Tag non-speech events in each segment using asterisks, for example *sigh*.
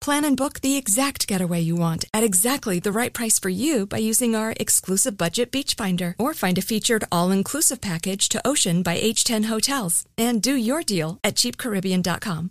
Plan and book the exact getaway you want at exactly the right price for you by using our exclusive budget beach finder or find a featured all-inclusive package to Ocean by H10 Hotels and do your deal at cheapcaribbean.com.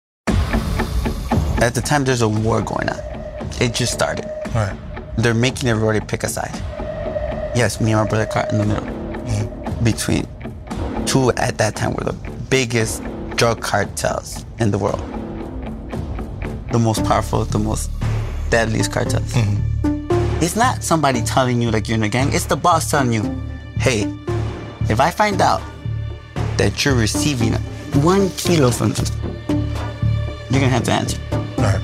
At the time, there's a war going on. It just started. Right. They're making everybody pick a side. Yes, me and my brother caught in the middle. Mm-hmm. Between two, at that time, were the biggest drug cartels in the world. The most powerful, the most deadliest cartels. Mm-hmm. It's not somebody telling you like you're in a gang. It's the boss telling you, hey, if I find out that you're receiving one kilo from them, you're gonna have to answer. Right.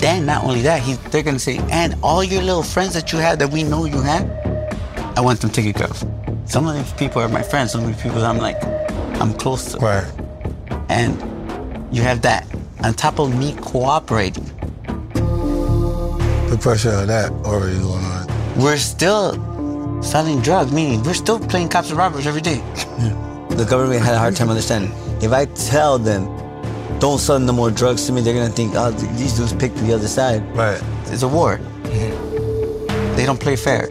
Then not only that, he, they're gonna say, and all your little friends that you had that we know you had, I want them taken care of. Some of these people are my friends. Some of these people I'm like, I'm close to. Right. And you have that on top of me cooperating. The pressure of that already going on. We're still selling drugs, meaning we're still playing cops and robbers every day. The government had a hard time understanding. If I tell them, don't sell no more drugs to me, they're gonna think, oh, these dudes picked the other side. Right. It's a war. They don't play fair.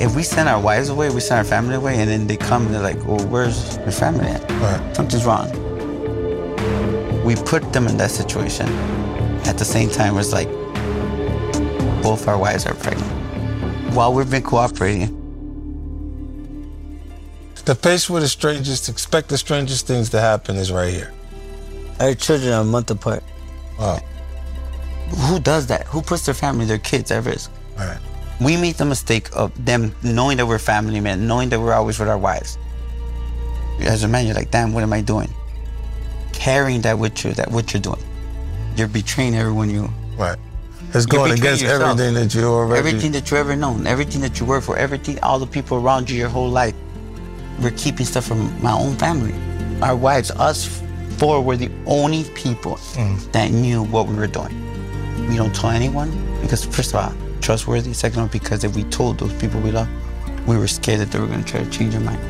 If we send our wives away, we send our family away, and then they come and they're like, well, where's your family at? Right. Something's wrong. We put them in that situation. At the same time, it's like both our wives are pregnant. While we've been cooperating, The place where the strangest expect the strangest things to happen is right here. Our children are a month apart. Wow. who does that? Who puts their family, their kids at risk? Right. We made the mistake of them knowing that we're family men, knowing that we're always with our wives. As a man, you're like, damn, what am I doing? Carrying that with you, that what you're doing. You're betraying everyone you. Right. It's going against yourself. everything that you already. Everything that you ever known, everything that you work for, everything, all the people around you your whole life. We're keeping stuff from my own family. Our wives, us four were the only people mm. that knew what we were doing. We don't tell anyone because, first of all, trustworthy. Second of all, because if we told those people we love, we were scared that they were going to try to change their mind.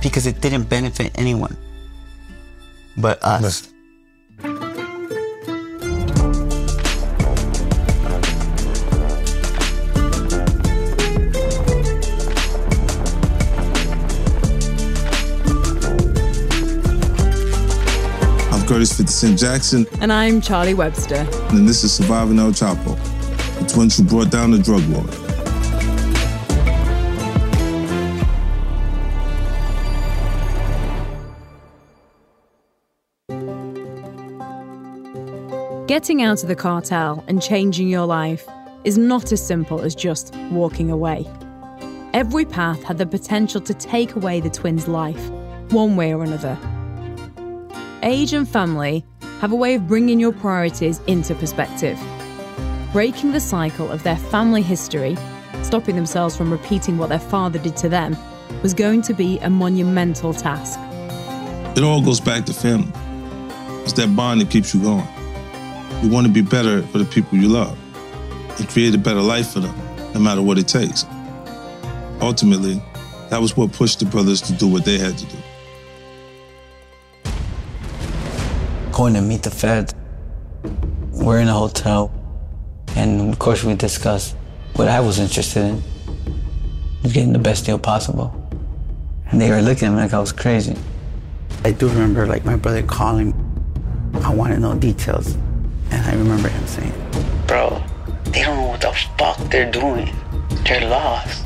Because it didn't benefit anyone but us. Curtis 50 Cent Jackson. And I'm Charlie Webster. And this is Surviving El Chapo, the twins who brought down the drug lord. Getting out of the cartel and changing your life is not as simple as just walking away. Every path had the potential to take away the twins' life, one way or another. Age and family have a way of bringing your priorities into perspective, breaking the cycle of their family history, stopping themselves from repeating what their father did to them, was going to be a monumental task. It all goes back to family. It's that bond that keeps you going. You want to be better for the people you love and create a better life for them, no matter what it takes. Ultimately, that was what pushed the brothers to do what they had to do. Going to meet the Fed. We're in a hotel, and of course, we discussed what I was interested in getting the best deal possible. And they were looking at me like I was crazy. I do remember like my brother calling. I want to know details. And I remember him saying, Bro, they don't know what the fuck they're doing. They're lost.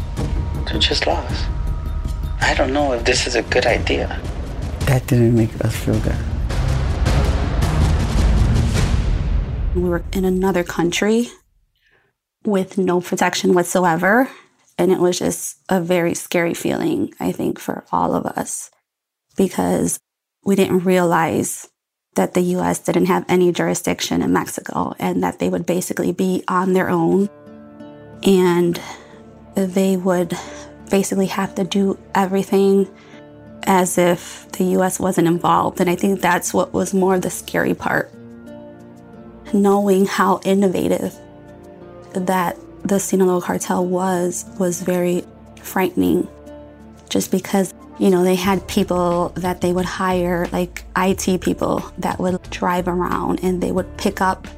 They're just lost. I don't know if this is a good idea. That didn't make us feel good. We were in another country with no protection whatsoever. And it was just a very scary feeling, I think, for all of us because we didn't realize that the US didn't have any jurisdiction in Mexico and that they would basically be on their own and they would basically have to do everything as if the US wasn't involved. And I think that's what was more the scary part. Knowing how innovative that the Sinaloa cartel was was very frightening just because you know, they had people that they would hire, like IT people that would drive around and they would pick up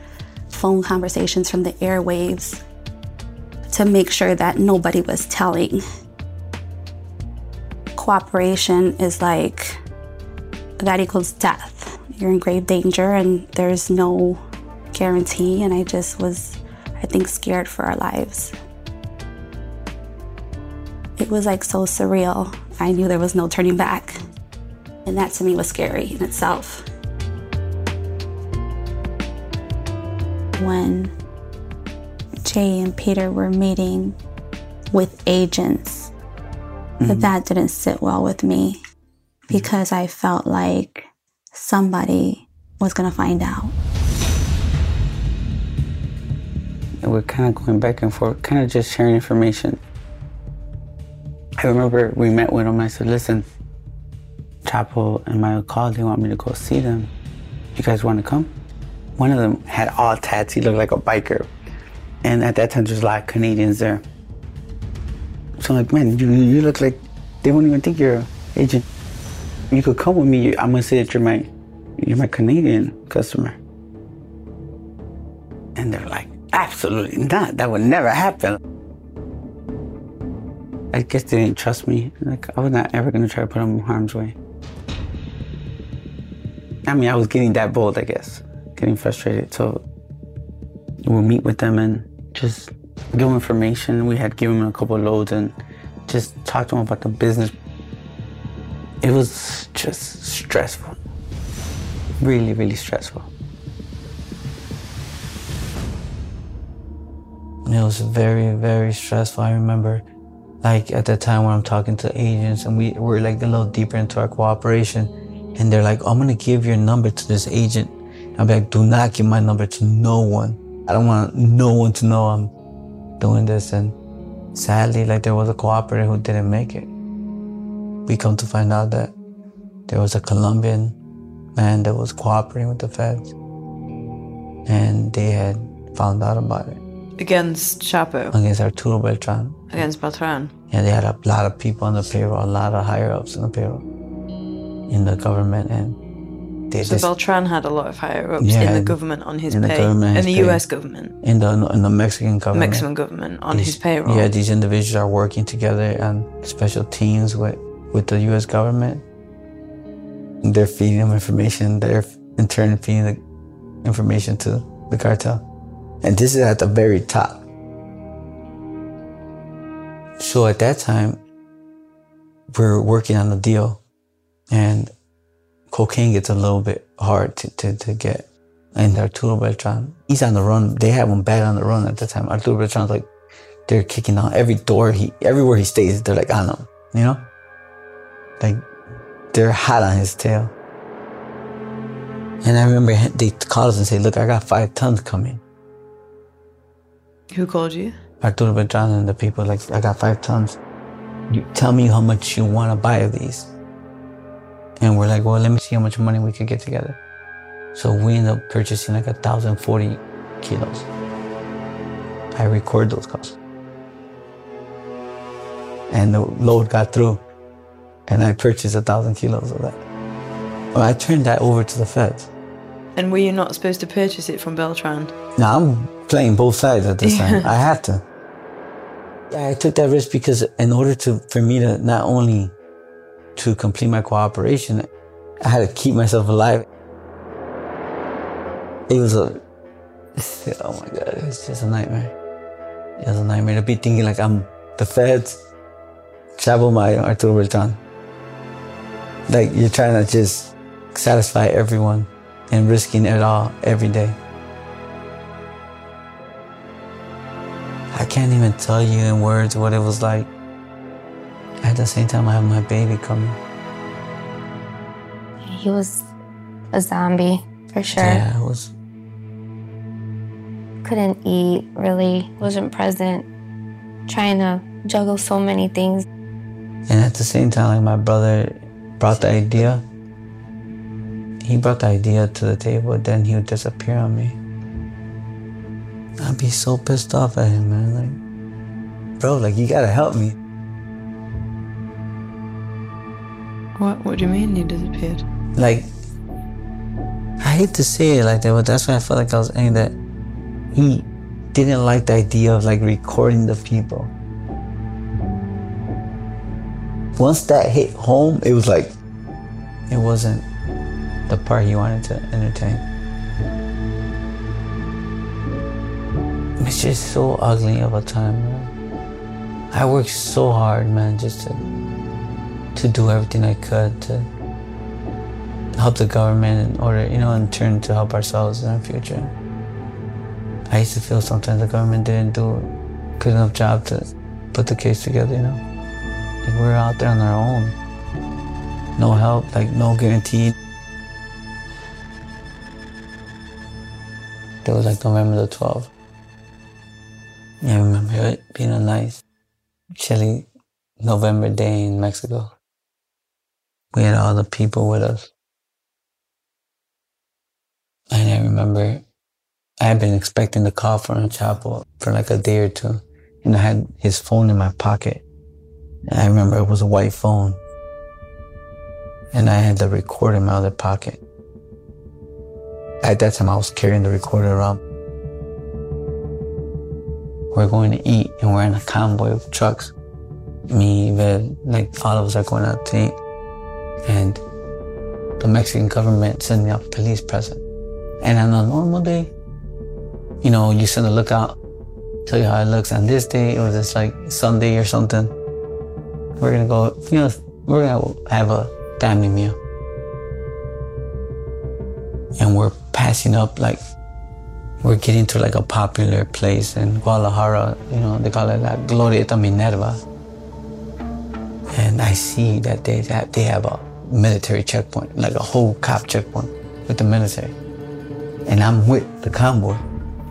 phone conversations from the airwaves to make sure that nobody was telling. Cooperation is like that equals death. You're in grave danger and there's no guarantee. And I just was, I think, scared for our lives. It was like so surreal. I knew there was no turning back. And that to me was scary in itself. When Jay and Peter were meeting with agents, mm-hmm. that didn't sit well with me because I felt like somebody was going to find out. And we're kind of going back and forth, kind of just sharing information. I remember we met with him. I said, listen, Chapo and my colleague want me to go see them. You guys want to come? One of them had all tats. He looked like a biker. And at that time, there's a lot of Canadians there. So I'm like, man, you, you look like they won't even think you're an agent. You could come with me. I'm gonna say that you're my, you're my Canadian customer. Absolutely not. That would never happen. I guess they didn't trust me. Like I was not ever gonna try to put them in harm's way. I mean, I was getting that bold, I guess, getting frustrated. So we'll meet with them and just give them information. We had given them a couple loads and just talk to them about the business. It was just stressful. Really, really stressful. It was very, very stressful. I remember like at the time when I'm talking to agents and we were like a little deeper into our cooperation and they're like, I'm gonna give your number to this agent. I'm like, do not give my number to no one. I don't want no one to know I'm doing this. And sadly, like there was a cooperator who didn't make it. We come to find out that there was a Colombian man that was cooperating with the feds and they had found out about it. Against Chapo? Against Arturo Beltran. Against Beltran? Yeah, they had a lot of people on the payroll, a lot of higher ups on the payroll in the government. And they so just, Beltran had a lot of higher ups yeah, in the government on his in pay. The government, in the pay. US government. In the, in the Mexican government. Mexican government on these, his payroll. Yeah, these individuals are working together on special teams with, with the US government. They're feeding them information. They're in turn feeding the information to the cartel. And this is at the very top. So at that time, we're working on the deal and cocaine gets a little bit hard to, to, to get. And Arturo Beltran, he's on the run. They have him bad on the run at the time. Arturo Beltran's like, they're kicking on every door he, everywhere he stays, they're like on him, you know? Like, they're hot on his tail. And I remember they called us and said, look, I got five tons coming. Who called you? Arturo Beltran and the people, like, I got five tons. You tell me how much you want to buy of these. And we're like, well, let me see how much money we could get together. So we end up purchasing like a thousand forty kilos. I record those costs. And the load got through. And I purchased a thousand kilos of that. Well, I turned that over to the feds. And were you not supposed to purchase it from Beltran? No, I'm playing both sides at this time. I had to. I took that risk because in order to for me to not only to complete my cooperation, I had to keep myself alive. It was a *laughs* oh my god, it was just a nightmare. It was a nightmare to be thinking like I'm the feds, Chapo my Arturo Beltran. Like you're trying to just satisfy everyone and risking it all every day. I can't even tell you in words what it was like. At the same time, I have my baby coming. He was a zombie for sure. Yeah, it was. Couldn't eat, really, wasn't present, trying to juggle so many things. And at the same time, like my brother brought the idea. He brought the idea to the table, then he would disappear on me. I'd be so pissed off at him, man. Like, bro, like you gotta help me. What What do you mean you disappeared? Like, I hate to say it like that, but that's why I felt like I was saying that he didn't like the idea of like recording the people. Once that hit home, it was like it wasn't the part he wanted to entertain. It's just so ugly of a time, man. I worked so hard, man, just to to do everything I could to help the government in order, you know, in turn to help ourselves in our future. I used to feel sometimes the government didn't do a good enough job to put the case together, you know. Like we're out there on our own. No help, like no guarantee. It was like November the 12th. I remember it being a nice, chilly November day in Mexico. We had all the people with us. And I remember I had been expecting the call from El Chapo for like a day or two. And I had his phone in my pocket. And I remember it was a white phone. And I had the recorder in my other pocket. At that time, I was carrying the recorder around. We're going to eat and we're in a convoy of trucks. Me, Ved, like all of us are going out to eat. And the Mexican government sent me a police present. And on a normal day, you know, you send a lookout, tell you how it looks. On this day, it was just like Sunday or something. We're gonna go, you know, we're gonna have a family meal. And we're passing up like, we're getting to like a popular place in Guadalajara, you know, they call it La Glorieta Minerva. And I see that they have, they have a military checkpoint, like a whole cop checkpoint with the military. And I'm with the convoy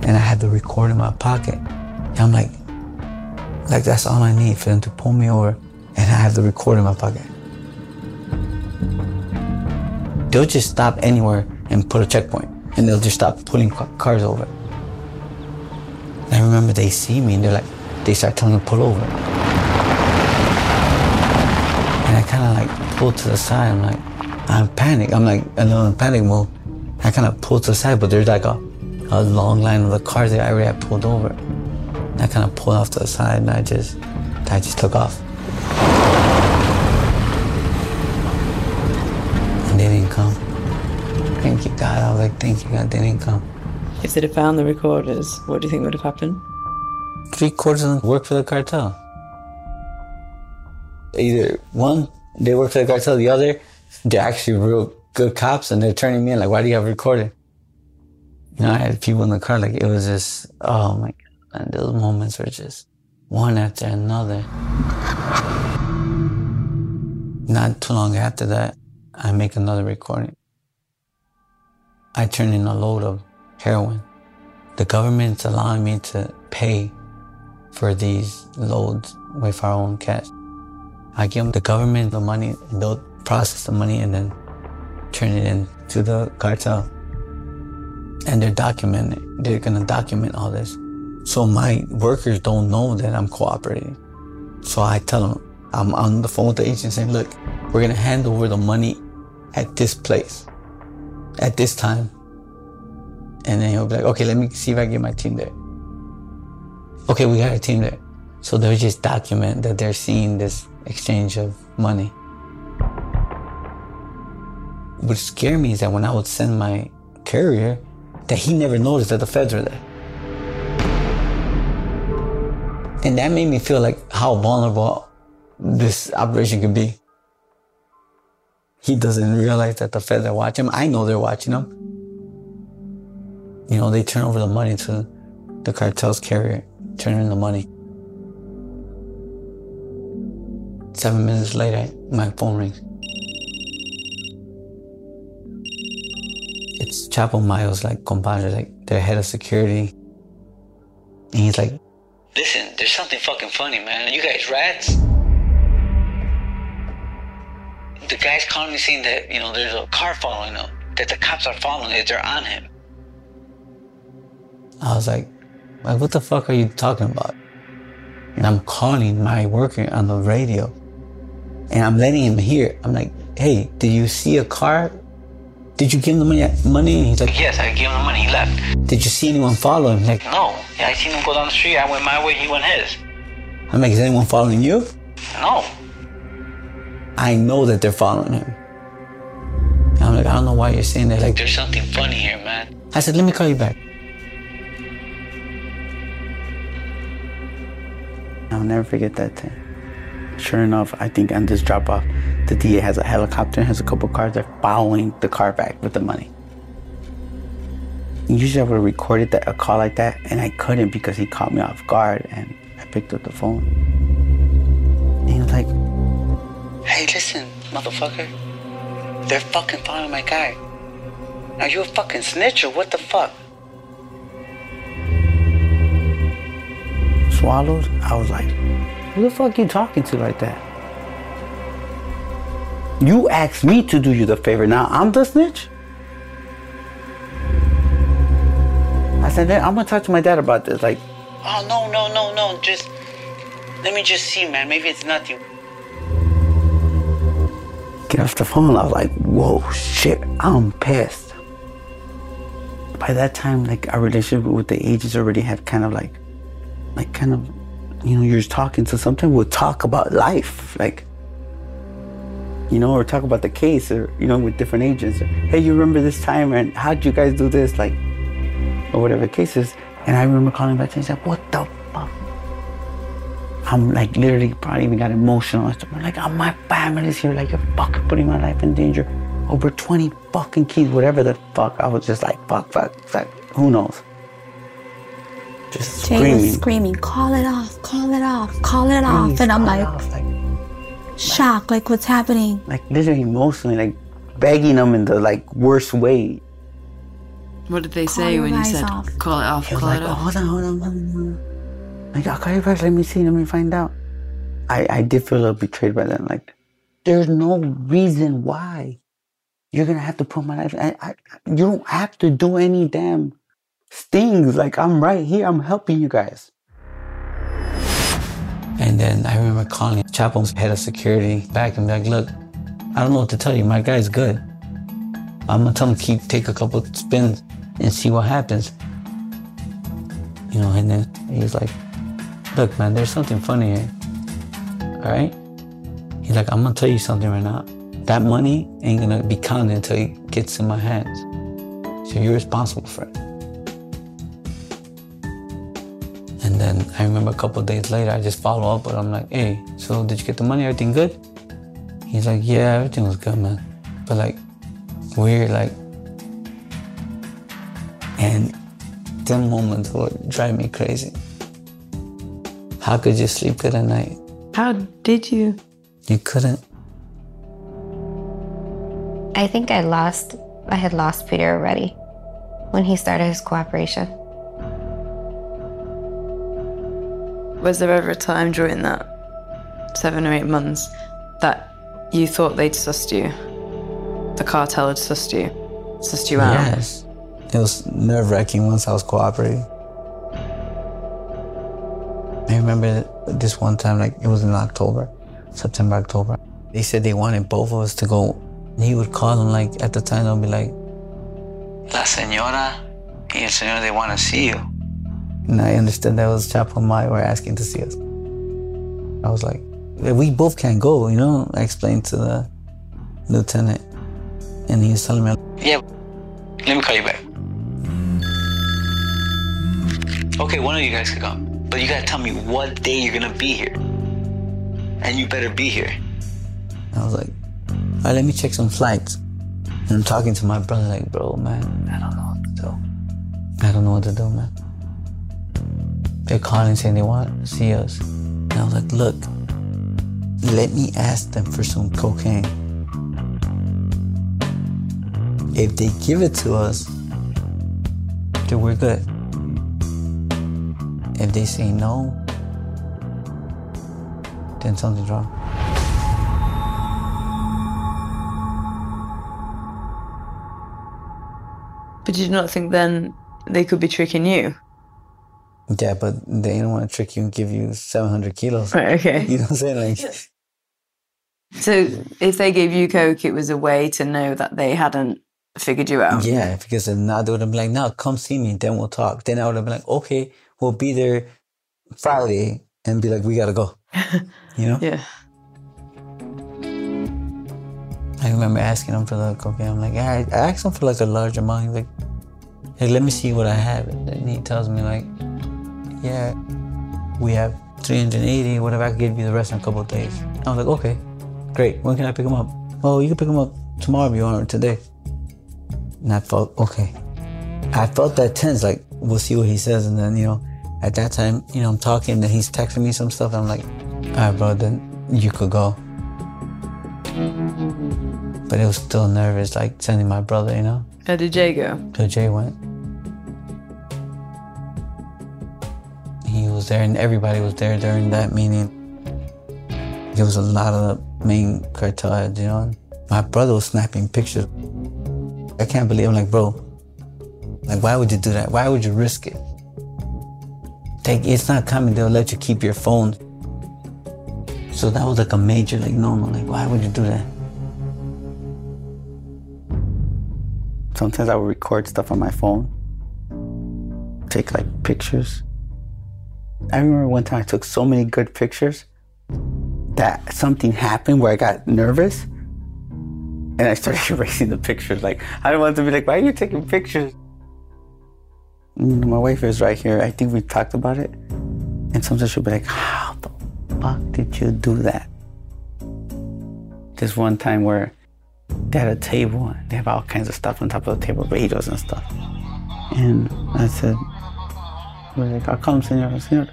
and I had the record in my pocket. And I'm like, like that's all I need for them to pull me over and I have the record in my pocket. They'll just stop anywhere and put a checkpoint and they'll just stop pulling cars over. And I remember they see me and they're like, they start telling me to pull over. And I kind of like pull to the side. I'm like, I'm panic. I'm like, a little in panic mode. I kind of pull to the side, but there's like a, a long line of the cars that I already had pulled over. And I kind of pulled off to the side and I just, I just took off. And they didn't come. Thank you, God. I was like, thank you, God, they didn't come. If they'd have found the recorders, what do you think would have happened? Three quarters of them work for the cartel. Either one, they work for the cartel, the other, they're actually real good cops and they're turning me in, like, why do you have a recorder? You know, I had people in the car, like, it was just, oh my God, and those moments were just one after another. Not too long after that, I make another recording. I turn in a load of heroin. The government's allowing me to pay for these loads with our own cash. I give the government the money, they'll process the money and then turn it in to the cartel. And they're documenting, they're gonna document all this. So my workers don't know that I'm cooperating. So I tell them, I'm on the phone with the agent saying, look, we're gonna hand over the money at this place, at this time. And then he'll be like, okay, let me see if I get my team there. Okay, we got a team there. So they'll just document that they're seeing this exchange of money. What scared me is that when I would send my courier, that he never noticed that the feds were there. And that made me feel like how vulnerable this operation could be. He doesn't realize that the feds are watching him. I know they're watching him. You know, they turn over the money to the cartel's carrier, turn in the money. Seven minutes later, my phone rings. It's Chapo Miles, like compadre, like their head of security. And he's like, Listen, there's something fucking funny, man. You guys rats? The guy's calling me saying that, you know, there's a car following him, that the cops are following that they're on him. I was like, like, what the fuck are you talking about? And I'm calling my worker on the radio. And I'm letting him hear. I'm like, hey, did you see a car? Did you give him the money? money? And he's like, yes, I gave him the money. He left. Did you see anyone follow him? Like, no. Yeah, I seen him go down the street. I went my way. He went his. I'm like, is anyone following you? No. I know that they're following him. And I'm like, I don't know why you're saying that. Like, there's something funny here, man. I said, let me call you back. I'll never forget that day. Sure enough, I think on this drop off, the DA has a helicopter and has a couple cars. They're following the car back with the money. Usually I would have recorded that, a call like that, and I couldn't because he caught me off guard and I picked up the phone. And he was like, Hey, listen, motherfucker. They're fucking following my guy. Are you a fucking snitch or what the fuck? Swallowed, I was like, who the fuck you talking to like that? You asked me to do you the favor. Now I'm the snitch? I said, then I'm gonna talk to my dad about this. Like, oh, no, no, no, no. Just, let me just see, man. Maybe it's nothing. Get off the phone. I was like, whoa, shit, I'm pissed. By that time, like, our relationship with the agents already had kind of like, like, kind of you know, you're just talking to sometimes we'll talk about life, like, you know, or talk about the case, or you know, with different agents. hey, you remember this time, and how'd you guys do this, like, or whatever the case is. And I remember calling back and saying, "What the fuck?" I'm like, literally, probably even got emotional. I'm like, oh, my family's here, like, you're fucking putting my life in danger. Over 20 fucking kids, whatever the fuck. I was just like, fuck, fuck, fuck. Who knows? just Jay screaming. was screaming, call it off, call it off, call it off. And I'm like, off, like, shocked, like, what's happening? like literally emotionally, like begging them in the like worst way. What did they Call say when you said, off. call it off, call like, it oh, off? hold on, hold on, hold on, hold on. Like, you back. Let me see. Let me find out. I, I did feel a little betrayed by that. Like, there's no reason why you're gonna have to put my life. I, I, you don't have to do any damn stings. Like, I'm right here. I'm helping you guys. And then I remember calling Chapo's head of security back and be like, look, I don't know what to tell you. My guy's good. I'm gonna tell him keep take a couple spins and see what happens. You know, and then he's like, look, man, there's something funny here. All right? He's like, I'm gonna tell you something right now. That money ain't gonna be counted until it gets in my hands. So you're responsible for it. And then I remember a couple days later, I just follow up, but I'm like, hey, so did you get the money? Everything good? He's like, yeah, everything was good, man. But like, weird, like, and them moments would drive me crazy. How could you sleep good at night? How did you? You couldn't. I think I lost, I had lost Peter already when he started his cooperation. Was there ever a time during that seven or eight months that you thought they'd sussed you? The cartel had sussed you, sussed you out? Yes. It was nerve wracking once I was cooperating. I remember this one time, like it was in October, September, October. They said they wanted both of us to go. He would call them, like at the time, they'll be like, La señora y el señor, they want to see you. And I understood that was Chapo and Mayo were asking to see us. I was like, we both can't go, you know? I explained to the lieutenant, and he was telling me, Yeah, let me call you back. Okay, one of you guys can come. But you gotta tell me what day you're gonna be here. And you better be here. I was like, all right, let me check some flights. And I'm talking to my brother, like, bro, man, I don't know what to do. I don't know what to do, man. They're calling saying they want to see us. And I was like, look, let me ask them for some cocaine. If they give it to us, then we're good. If they say no, then something's wrong. But did you not think then they could be tricking you? Yeah, but they don't want to trick you and give you 700 kilos. Right, okay. *laughs* You know what I'm saying? Like, So if they gave you coke, it was a way to know that they hadn't figured you out. yeah, because if they would have been like, now come see me, then we'll talk. Then I would have been like, okay, we'll be there Friday and be like, we gotta go. *laughs* You know? Yeah. I remember asking him for the cocaine. I'm like, I, I asked him for like a large amount. He's like, hey, let me see what I have. And he tells me like, yeah, we have 380, whatever. I could give you the rest in a couple of days. I was like, okay, great. When can I pick him up? Oh, you can pick him up tomorrow if you want or today. And I felt, okay. I felt that tense, like, we'll see what he says. And then, you know, at that time, you know, I'm talking, and he's texting me some stuff. I'm like, all right, bro, then you could go. But it was still nervous, like sending my brother, you know? How did Jay go? So Jay went. He was there and everybody was there during that meeting. There was a lot of the main cartel you know? My brother was snapping pictures. I can't believe I'm like, bro, like why would you do that? Why would you risk it? Take it's not coming, they'll let you keep your phone. So that was like a major like no no, like why would you do that? Sometimes I would record stuff on my phone, take like pictures. I remember one time I took so many good pictures that something happened where I got nervous and I started *laughs* erasing the pictures. Like, I don't want to be like, why are you taking pictures? Mm, My wife is right here. I think we talked about it. And sometimes she'll be like, how the fuck did you do that? This one time where they had a table and they have all kinds of stuff on top of the table, radios and stuff. And I said, we're like, I'll call him, senor, senor.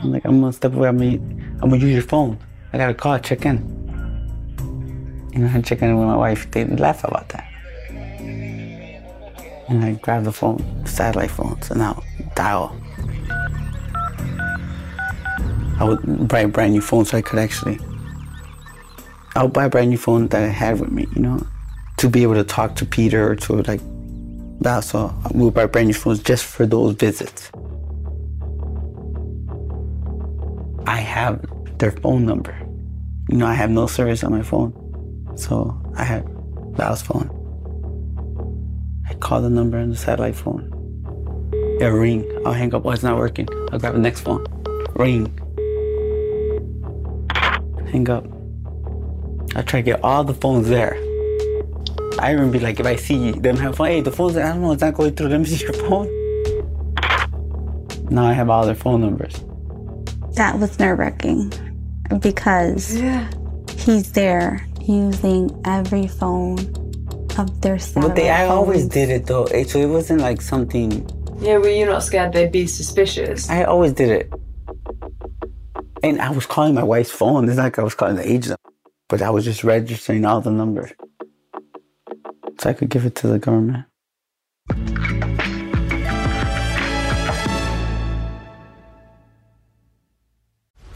I'm like, I'm gonna step away. I'm gonna, I'm gonna use your phone. I got a call, check in. And I check in with my wife. They laugh about that. And I grab the phone, satellite phones, and I'll dial. I would buy a brand new phone so I could actually. I would buy a brand new phone that I had with me, you know, to be able to talk to Peter or to like that. So we would buy brand new phones just for those visits. I have their phone number. You know, I have no service on my phone. So I had Val's phone. I call the number on the satellite phone. It ring. I'll hang up. Oh, it's not working. I'll grab the next phone. Ring. Hang up. I try to get all the phones there. I remember like if I see them have phone, hey, the phone's I don't know, it's not going through. Let me *laughs* see your phone. Now I have all their phone numbers. That was nerve wracking because yeah. he's there using every phone of their But they, I always did it though, so it wasn't like something. Yeah, were you not scared they'd be suspicious? I always did it. And I was calling my wife's phone. It's like I was calling the agent, but I was just registering all the numbers so I could give it to the government.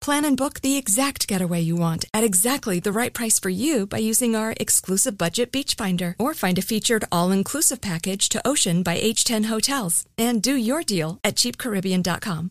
Plan and book the exact getaway you want at exactly the right price for you by using our exclusive budget beach finder or find a featured all-inclusive package to Ocean by H10 Hotels and do your deal at cheapcaribbean.com.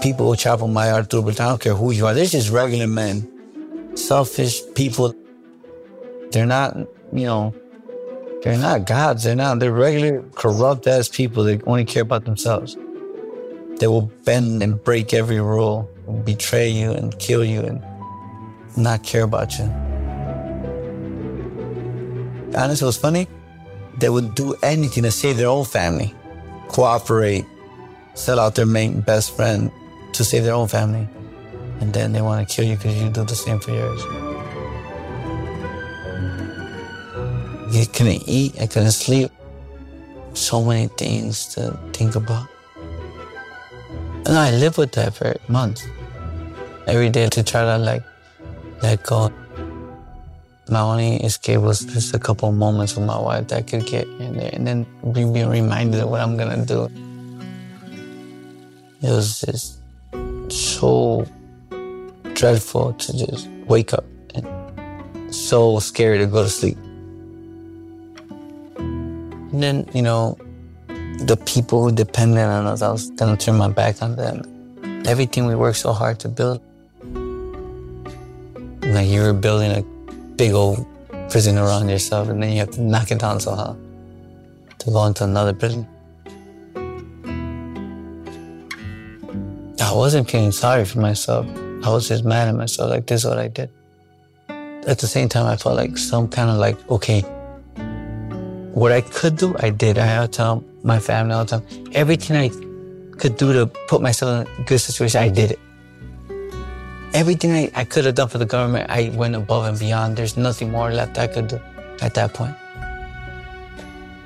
People will travel my Arturo, but I don't care who you are. They're just regular men, selfish people. They're not, you know, they're not gods. They're not. They're regular, corrupt ass people that only care about themselves. They will bend and break every rule, betray you and kill you, and not care about you. Honestly, it was funny. They would do anything to save their own family, cooperate, sell out their main best friend, to save their own family. And then they want to kill you because you do the same for yours. I couldn't eat, I couldn't sleep. So many things to think about. And I lived with that for months. Every day to try to like let go. My only escape was just a couple moments with my wife that I could get in there and then be reminded of what I'm gonna do. It was just so dreadful to just wake up and so scary to go to sleep. And then, you know, the people who depended on us, I was gonna turn my back on them. Everything we worked so hard to build. Like you were building a big old prison around yourself and then you have to knock it down somehow to go into another prison. I wasn't feeling sorry for myself. I was just mad at myself, like, this is what I did. At the same time, I felt like some kind of like, okay, what I could do, I did. I had to tell my family all the time. Everything I could do to put myself in a good situation, I did it. Everything I, I could have done for the government, I went above and beyond. There's nothing more left I could do at that point.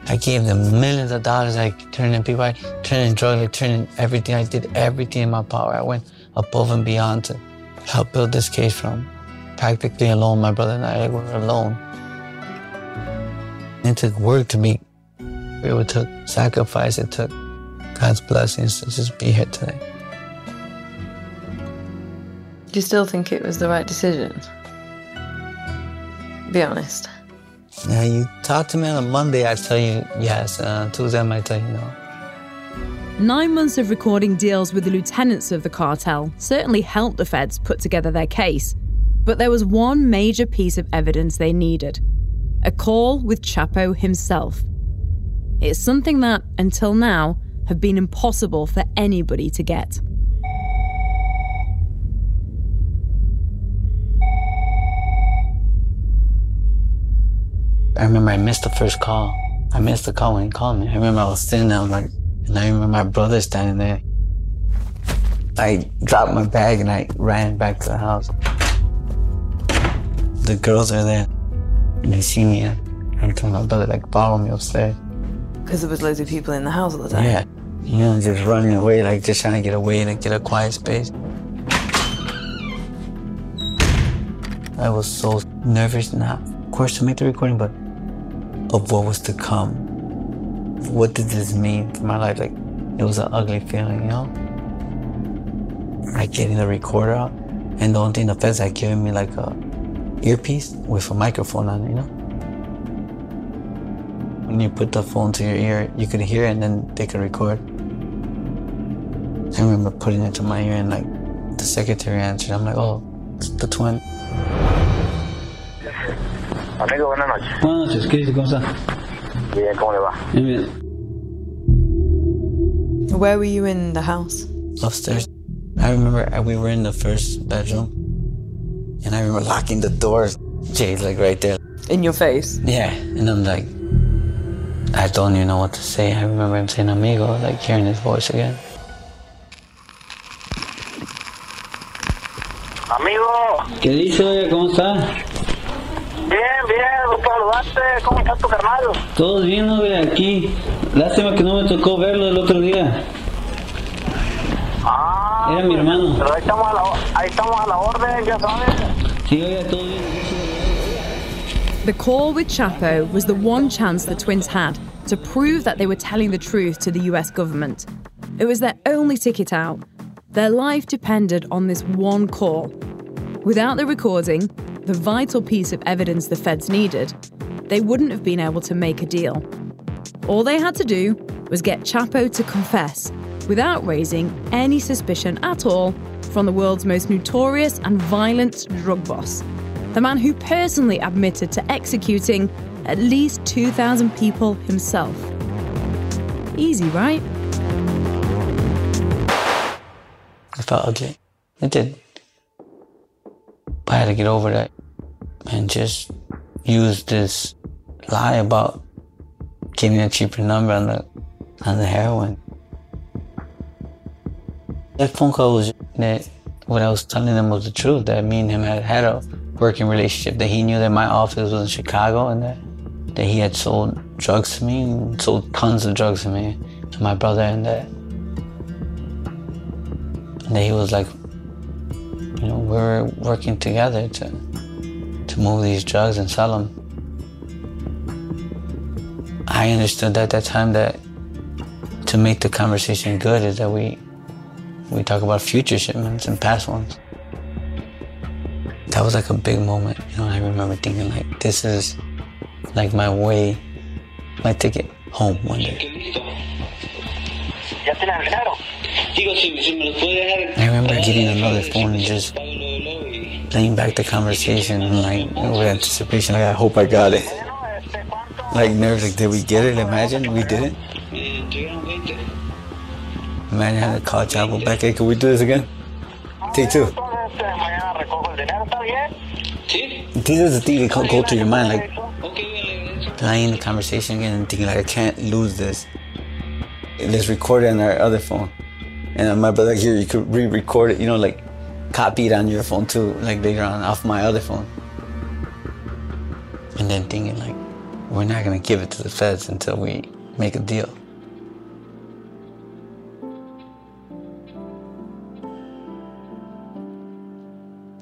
I gave them millions of dollars. I turned in people, I turned in drugs, I turned in everything. I did everything in my power. I went above and beyond to help build this case from practically alone. My brother and I were alone. It took work to be, it took sacrifice, it took God's blessings to just be here today. Do you still think it was the right decision? Be honest. Yeah, you talk to me on a Monday, I tell you yes. Uh, Tuesday, I might tell you no. Nine months of recording deals with the lieutenants of the cartel certainly helped the feds put together their case. But there was one major piece of evidence they needed a call with Chapo himself. It's something that, until now, have been impossible for anybody to get. I remember I missed the first call. I missed the call when he called me. I remember I was sitting there, like, and I remember my brother standing there. I dropped my bag and I ran back to the house. The girls are there. And they see me. I'm telling my brother, like, follow me upstairs. Because there was loads of people in the house all the time. Yeah. You know, just running away, like just trying to get away and get a quiet space. I was so nervous now, of course, to make the recording, but of what was to come. What did this mean for my life? Like, it was an ugly feeling, you know? Like getting the recorder out, and the only thing the feds had given me like a earpiece with a microphone on it, you know? When you put the phone to your ear, you could hear it and then they could record. I remember putting it to my ear and like the secretary answered. I'm like, oh, it's the twin. Amigo, buenas noches. Buenas noches, ¿qué dice? ¿Cómo está? Bien, ¿cómo le va? Bien, bien. Where were you in the house? Upstairs. I remember uh, we were in the first bedroom and I remember locking the doors. Jay's like right there. In your face? Yeah, and I'm like, I don't even know what to say. I remember him saying amigo, like hearing his voice again. Amigo, ¿Qué dice, oye? ¿Cómo está? Bien, bien, gusto saludarte. ¿Cómo está tu carnal? Todos bien, güey, aquí. Lástima que no me tocó verlo el otro día. Ah, Era mi hermano. pero ahí estamos a la, ahí estamos a la orden, ya sabes. Sí, oiga, todo bien. The call with Chapo was the one chance the twins had to prove that they were telling the truth to the US government. It was their only ticket out. Their life depended on this one call. Without the recording, the vital piece of evidence the feds needed, they wouldn't have been able to make a deal. All they had to do was get Chapo to confess without raising any suspicion at all from the world's most notorious and violent drug boss, the man who personally admitted to executing at least 2,000 people himself. Easy, right? I felt ugly. It did. But I had to get over that and just use this lie about getting a cheaper number on the on the heroin. That phone call was that what I was telling them was the truth. That me and him had had a working relationship. That he knew that my office was in Chicago and that that he had sold drugs to me and sold tons of drugs to me to my brother and that and that he was like, you know, we were working together to to move these drugs and sell them. I understood at that time that to make the conversation good is that we we talk about future shipments and past ones. That was like a big moment, you know. I remember thinking like, this is like my way, my ticket home one day. I remember getting another phone and just playing back the conversation like with anticipation. Like I hope I got it. Like nerves. Like did we get it? Imagine we didn't. Imagine having to call Chapo back. Hey, can we do this again? Take two. These are the things that go through your mind, like playing the conversation again and thinking like I can't lose this. let's record it on our other phone. And my brother here, you could re-record it, you know, like copy it on your phone too, like later on off my other phone. And then thinking like, we're not gonna give it to the feds until we make a deal.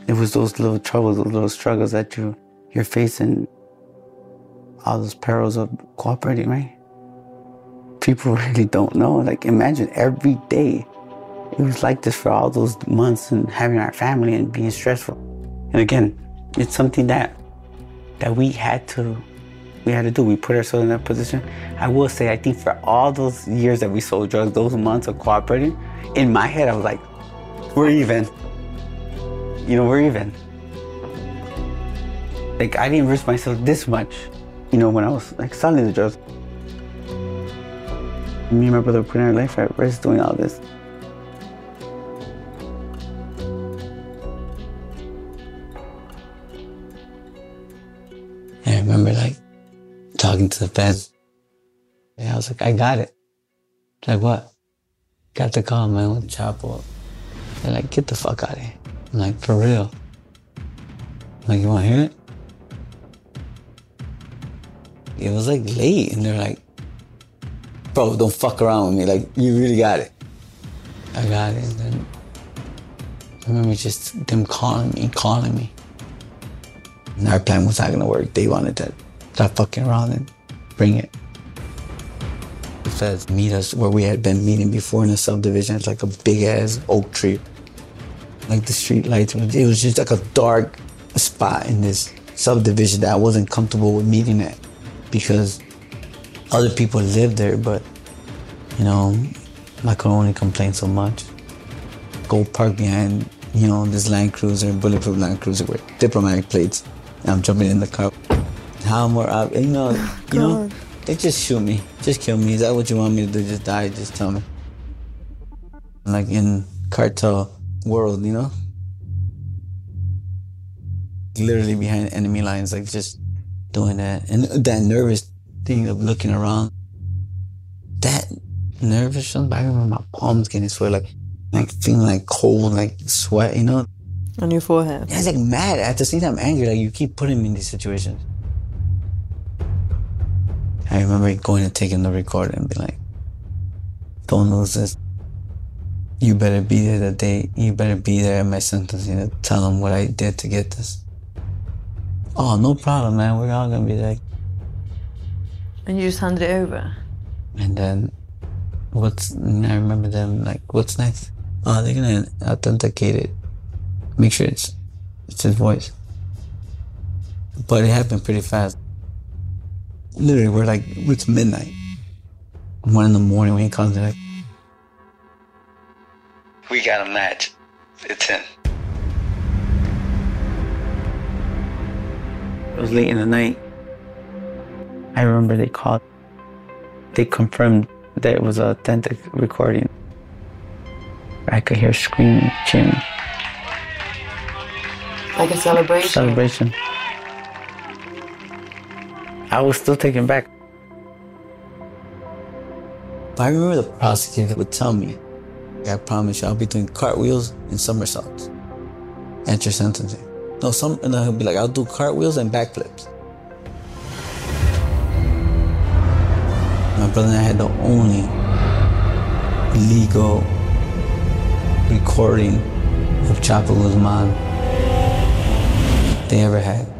It was those little troubles, those little struggles that you you're facing, all those perils of cooperating, right? People *laughs* really don't know. Like imagine every day it was like this for all those months and having our family and being stressful. And again, it's something that that we had to we had to do. We put ourselves in that position. I will say, I think for all those years that we sold drugs, those months of cooperating, in my head I was like, we're even. You know, we're even. Like I didn't risk myself this much, you know, when I was like selling the drugs. Me and my brother were putting our life at risk doing all this. Remember like talking to the feds. And I was like, I got it. Like what? Got the call, man, with Chapo. They're like, get the fuck out of here. I'm like, for real. I'm like, you wanna hear it? It was like late and they're like, bro, don't fuck around with me. Like, you really got it. I got it. And then I remember just them calling me, calling me. And our plan was not gonna work. They wanted to stop fucking around and bring it. The feds meet us where we had been meeting before in a subdivision. It's like a big ass oak tree. Like the street lights, it was just like a dark spot in this subdivision that I wasn't comfortable with meeting at because other people lived there, but you know, I could only complain so much. Go park behind, you know, this Land Cruiser, bulletproof Land Cruiser with diplomatic plates. I'm jumping in the car. How more up, you know, *sighs* you know, they just shoot me, just kill me. Is that what you want me to do? Just die? Just tell me. Like in cartel world, you know, literally behind enemy lines, like just doing that, and that nervous thing of looking around. That nervous, I remember my palms getting sweat, like like feeling like cold, like sweat, you know. On your forehead. Yeah, was like mad. At the same time, angry. Like you keep putting me in these situations. I remember going and taking the recorder and be like, "Don't lose this. You better be there that day. You better be there at my sentencing to tell them what I did to get this." Oh, no problem, man. We're all gonna be there. And you just handed it over? And then, what's? I remember them like, "What's next?" Oh, they're gonna authenticate it. Make sure it's it's his voice. But it happened pretty fast. Literally, we're like, it's midnight. One in the morning when he comes, they're like, We got a match. It's in. It was late in the night. I remember they called. They confirmed that it was an authentic recording. I could hear screaming, cheering. Like a celebration? Celebration. I was still taken back. But I remember the prosecutor would tell me, I promise you, I'll be doing cartwheels and somersaults at your sentencing. No, some, and he'll be like, I'll do cartwheels and backflips. My brother and I had the only legal recording of Chapo Guzman they ever had.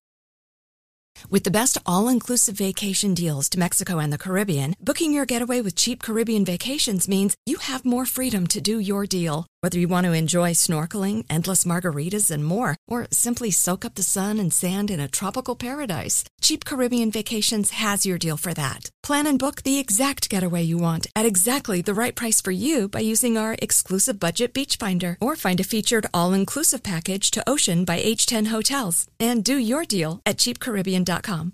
With the best all inclusive vacation deals to Mexico and the Caribbean, booking your getaway with cheap Caribbean vacations means you have more freedom to do your deal. Whether you want to enjoy snorkeling, endless margaritas, and more, or simply soak up the sun and sand in a tropical paradise, Cheap Caribbean Vacations has your deal for that. Plan and book the exact getaway you want at exactly the right price for you by using our exclusive budget beach finder or find a featured all-inclusive package to Ocean by H10 Hotels and do your deal at cheapcaribbean.com.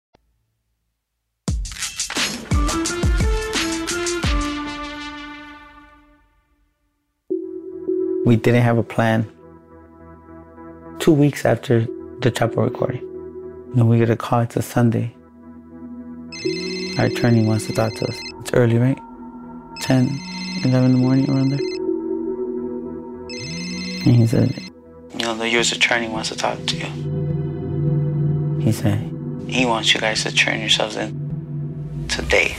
We didn't have a plan. Two weeks after the Chapo recording, you know, we get a call. It's a Sunday. Our attorney wants to talk to us. It's early, right? 10, 11 in the morning, around there. And he said, You know, the U.S. attorney wants to talk to you. He said, He wants you guys to turn yourselves in today.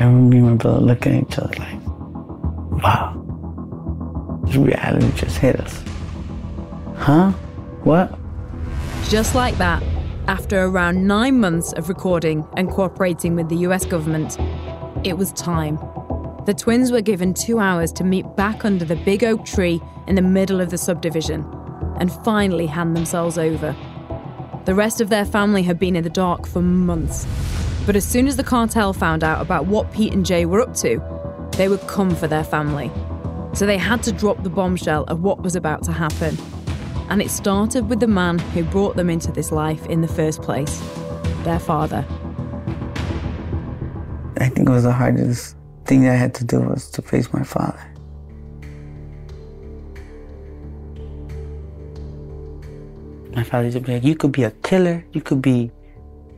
Remember and brother looking at each other like, wow, this reality just hit us. Huh? What? Just like that, after around nine months of recording and cooperating with the US government, it was time. The twins were given two hours to meet back under the big oak tree in the middle of the subdivision and finally hand themselves over. The rest of their family had been in the dark for months. But as soon as the cartel found out about what Pete and Jay were up to, they would come for their family. So they had to drop the bombshell of what was about to happen. And it started with the man who brought them into this life in the first place their father. I think it was the hardest thing I had to do was to face my father. My father used to be like, you could be a killer, you could be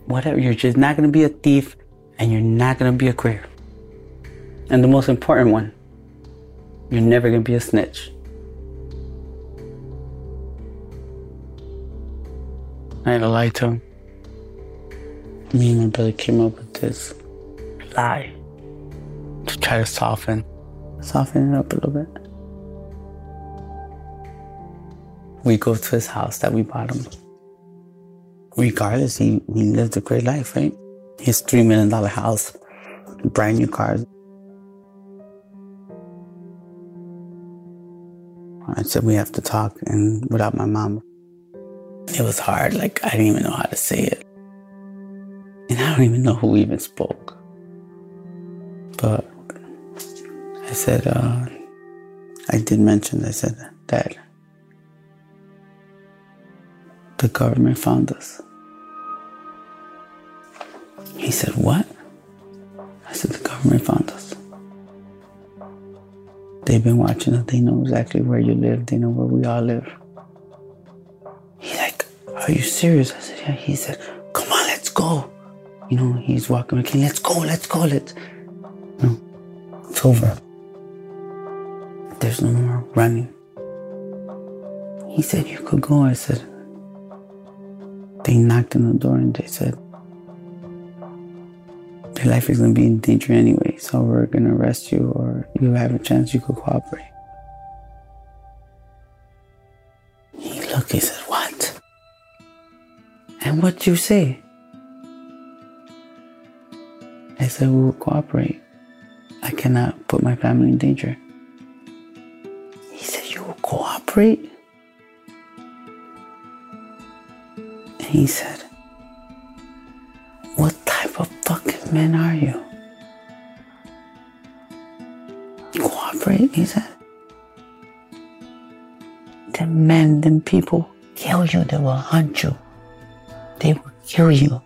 whatever, you're just not gonna be a thief and you're not gonna be a queer. And the most important one, you're never gonna be a snitch. I had to lie to him. Me and my brother came up with this lie to try to soften, soften it up a little bit. We go to his house that we bought him. Regardless, he, he lived a great life, right? His three million dollar house, brand new cars. I said we have to talk, and without my mom, it was hard. Like I didn't even know how to say it, and I don't even know who even spoke. But I said, uh, I did mention. I said, Dad, the government found us. He said, What? I said, The government found us. They've been watching us. They know exactly where you live. They know where we all live. He's like, Are you serious? I said, Yeah. He said, Come on, let's go. You know, he's walking with Let's go, let's go, let's. No, it's over. There's no more running. He said, You could go. I said, they knocked on the door and they said, Your life is going to be in danger anyway, so we're going to arrest you, or you have a chance you could cooperate. He looked, he said, What? And what you say? I said, We will cooperate. I cannot put my family in danger. He said, You will cooperate? He said, What type of fucking men are you? Cooperate, he said. Them men, them people kill you, they will hunt you. They will kill you.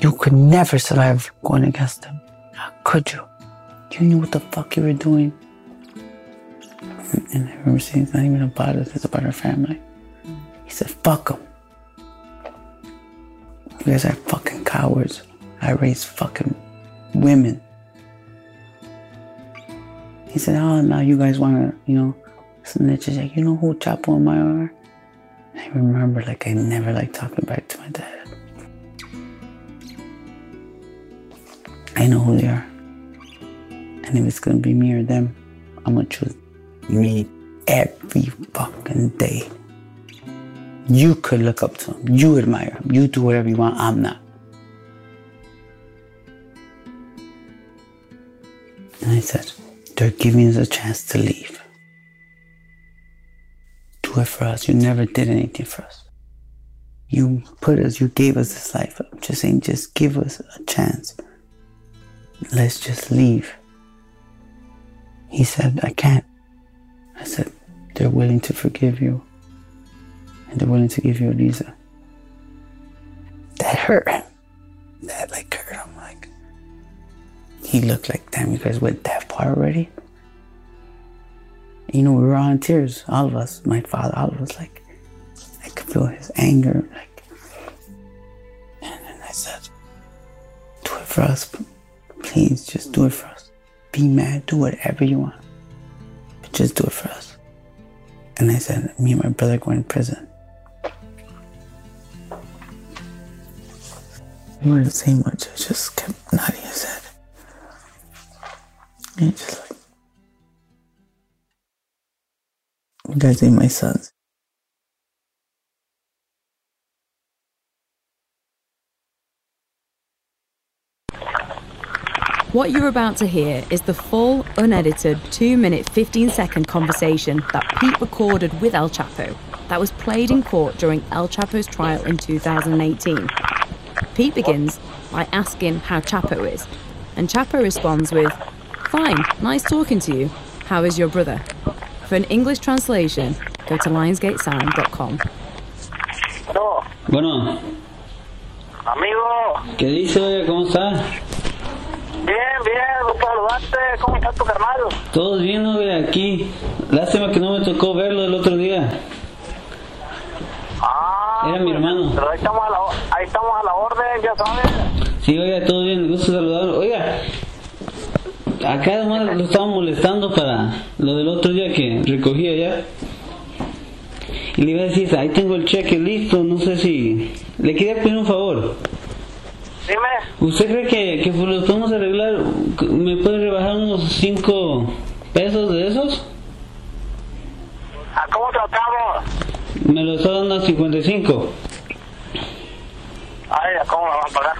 You could never survive going against them. How could you? You knew what the fuck you were doing. And I remember saying, it's not even about us, it's about our family. He said, fuck them. You guys are fucking cowards. I raised fucking women. He said, oh, now you guys want to, you know, snitch. He's like, you know who Chapo and Mayo are? I remember, like, I never like talking back to my dad. I know who they are. And if it's gonna be me or them, I'm gonna choose me every fucking day. You could look up to them. You admire them. You do whatever you want. I'm not. And I said, they're giving us a chance to leave. Do it for us. You never did anything for us. You put us, you gave us this life. I'm just saying, just give us a chance. Let's just leave. He said, I can't. I said, they're willing to forgive you. And they're willing to give you a visa. That hurt. That like hurt. I'm like, he looked like, damn, you guys went that far already? You know, we were all in tears, all of us, my father, all of us, like, I could feel his anger, like, and then I said, do it for us, please, just do it for us. Be mad, do whatever you want, but just do it for us. And I said, me and my brother going to prison. We weren't saying much, I just kept nodding his head. And just like, you guys ain't my sons. What you're about to hear is the full, unedited, 2 minute 15 second conversation that Pete recorded with El Chapo that was played in court during El Chapo's trial in 2018. Pete begins by asking how Chapo is, and Chapo responds with, Fine, nice talking to you. How is your brother? For an English translation, go to lionsgatesound.com. No, Bueno, amigo, ¿qué dice? ¿Cómo está? bien, bien, gusto saludarte. ¿Cómo está tu carnal? Todo bien, oye, aquí. Lástima que no me tocó verlo el otro día. Era mi hermano. pero ahí estamos a la, ahí estamos a la orden, ya sabes. Sí, oiga, todo bien, gusto saludarlo. Oiga, acá además lo estaba molestando para lo del otro día que recogí allá. Y le iba a decir, ahí tengo el cheque listo, no sé si... Le quería pedir un favor. Dime, ¿Usted cree que, que pues, lo podemos arreglar? ¿Me puede rebajar unos 5 pesos de esos? ¿a cómo tratamos? Me lo está dando a 55. Ay, ¿a cómo me van a pagar?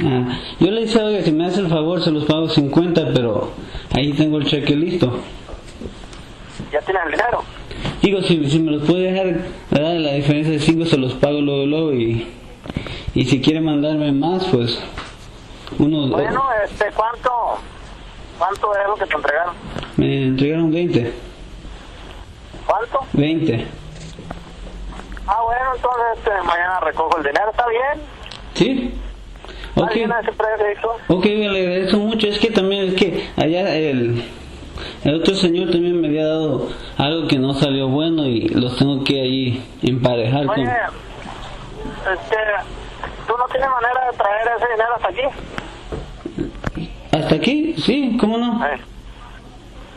Ah, yo le decía, oiga, si me hace el favor se los pago 50, pero ahí tengo el cheque listo. ¿Ya tienes el dinero? Digo, si, si me los puede dejar, ¿verdad? La diferencia de 5 se los pago luego, luego y, y si quiere mandarme más, pues unos... Bueno, este, ¿cuánto? ¿Cuánto es lo que te entregaron? Me entregaron 20. ¿Cuánto? 20. Ah, bueno, entonces este, mañana recojo el dinero, ¿está bien? ¿Sí? ¿Está Ok. le agradezco mucho. Es que también, es que allá el, el otro señor también me había dado algo que no salió bueno y los tengo que ahí emparejar con... Oye, este, ¿tú no tienes manera de traer ese dinero hasta aquí? ¿Hasta aquí? Sí, ¿cómo no? Eh,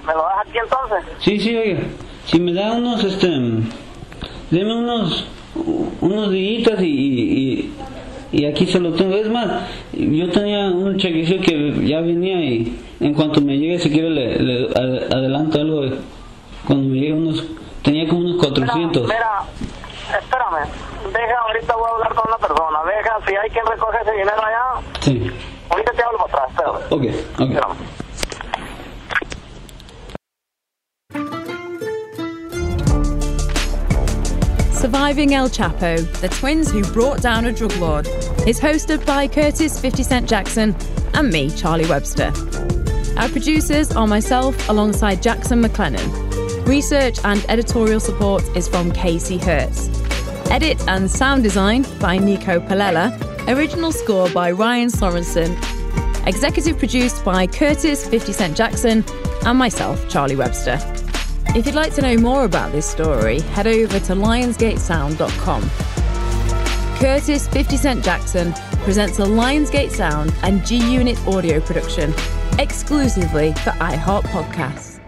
¿Me lo das aquí entonces? Sí, sí, oiga. Si me da unos, este... Deme unos unos días y, y, y, aquí se lo tengo. Es más, yo tenía un chequecito que ya venía y en cuanto me llegue, si quiere, le, le adelanto algo. Cuando me llegue unos, tenía como unos 400. Mira, mira, espérame, deja, ahorita voy a hablar con una persona, deja, si hay quien recoge ese dinero allá. Sí. Ahorita te hablo para atrás, espérame. Ok, ok. Espérame. Surviving El Chapo, the twins who brought down a drug lord, is hosted by Curtis 50 Cent Jackson and me, Charlie Webster. Our producers are myself alongside Jackson McLennan. Research and editorial support is from Casey Hertz. Edit and sound design by Nico Palella. Original score by Ryan Sorensen. Executive produced by Curtis 50 Cent Jackson and myself, Charlie Webster. If you'd like to know more about this story, head over to lionsgatesound.com. Curtis 50 Cent Jackson presents a Lionsgate Sound and G Unit audio production exclusively for iHeart Podcasts.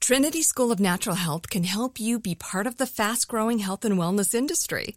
Trinity School of Natural Health can help you be part of the fast growing health and wellness industry.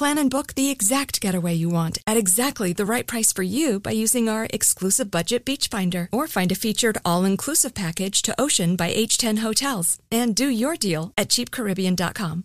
Plan and book the exact getaway you want at exactly the right price for you by using our exclusive budget beach finder or find a featured all-inclusive package to Ocean by H10 Hotels and do your deal at cheapcaribbean.com.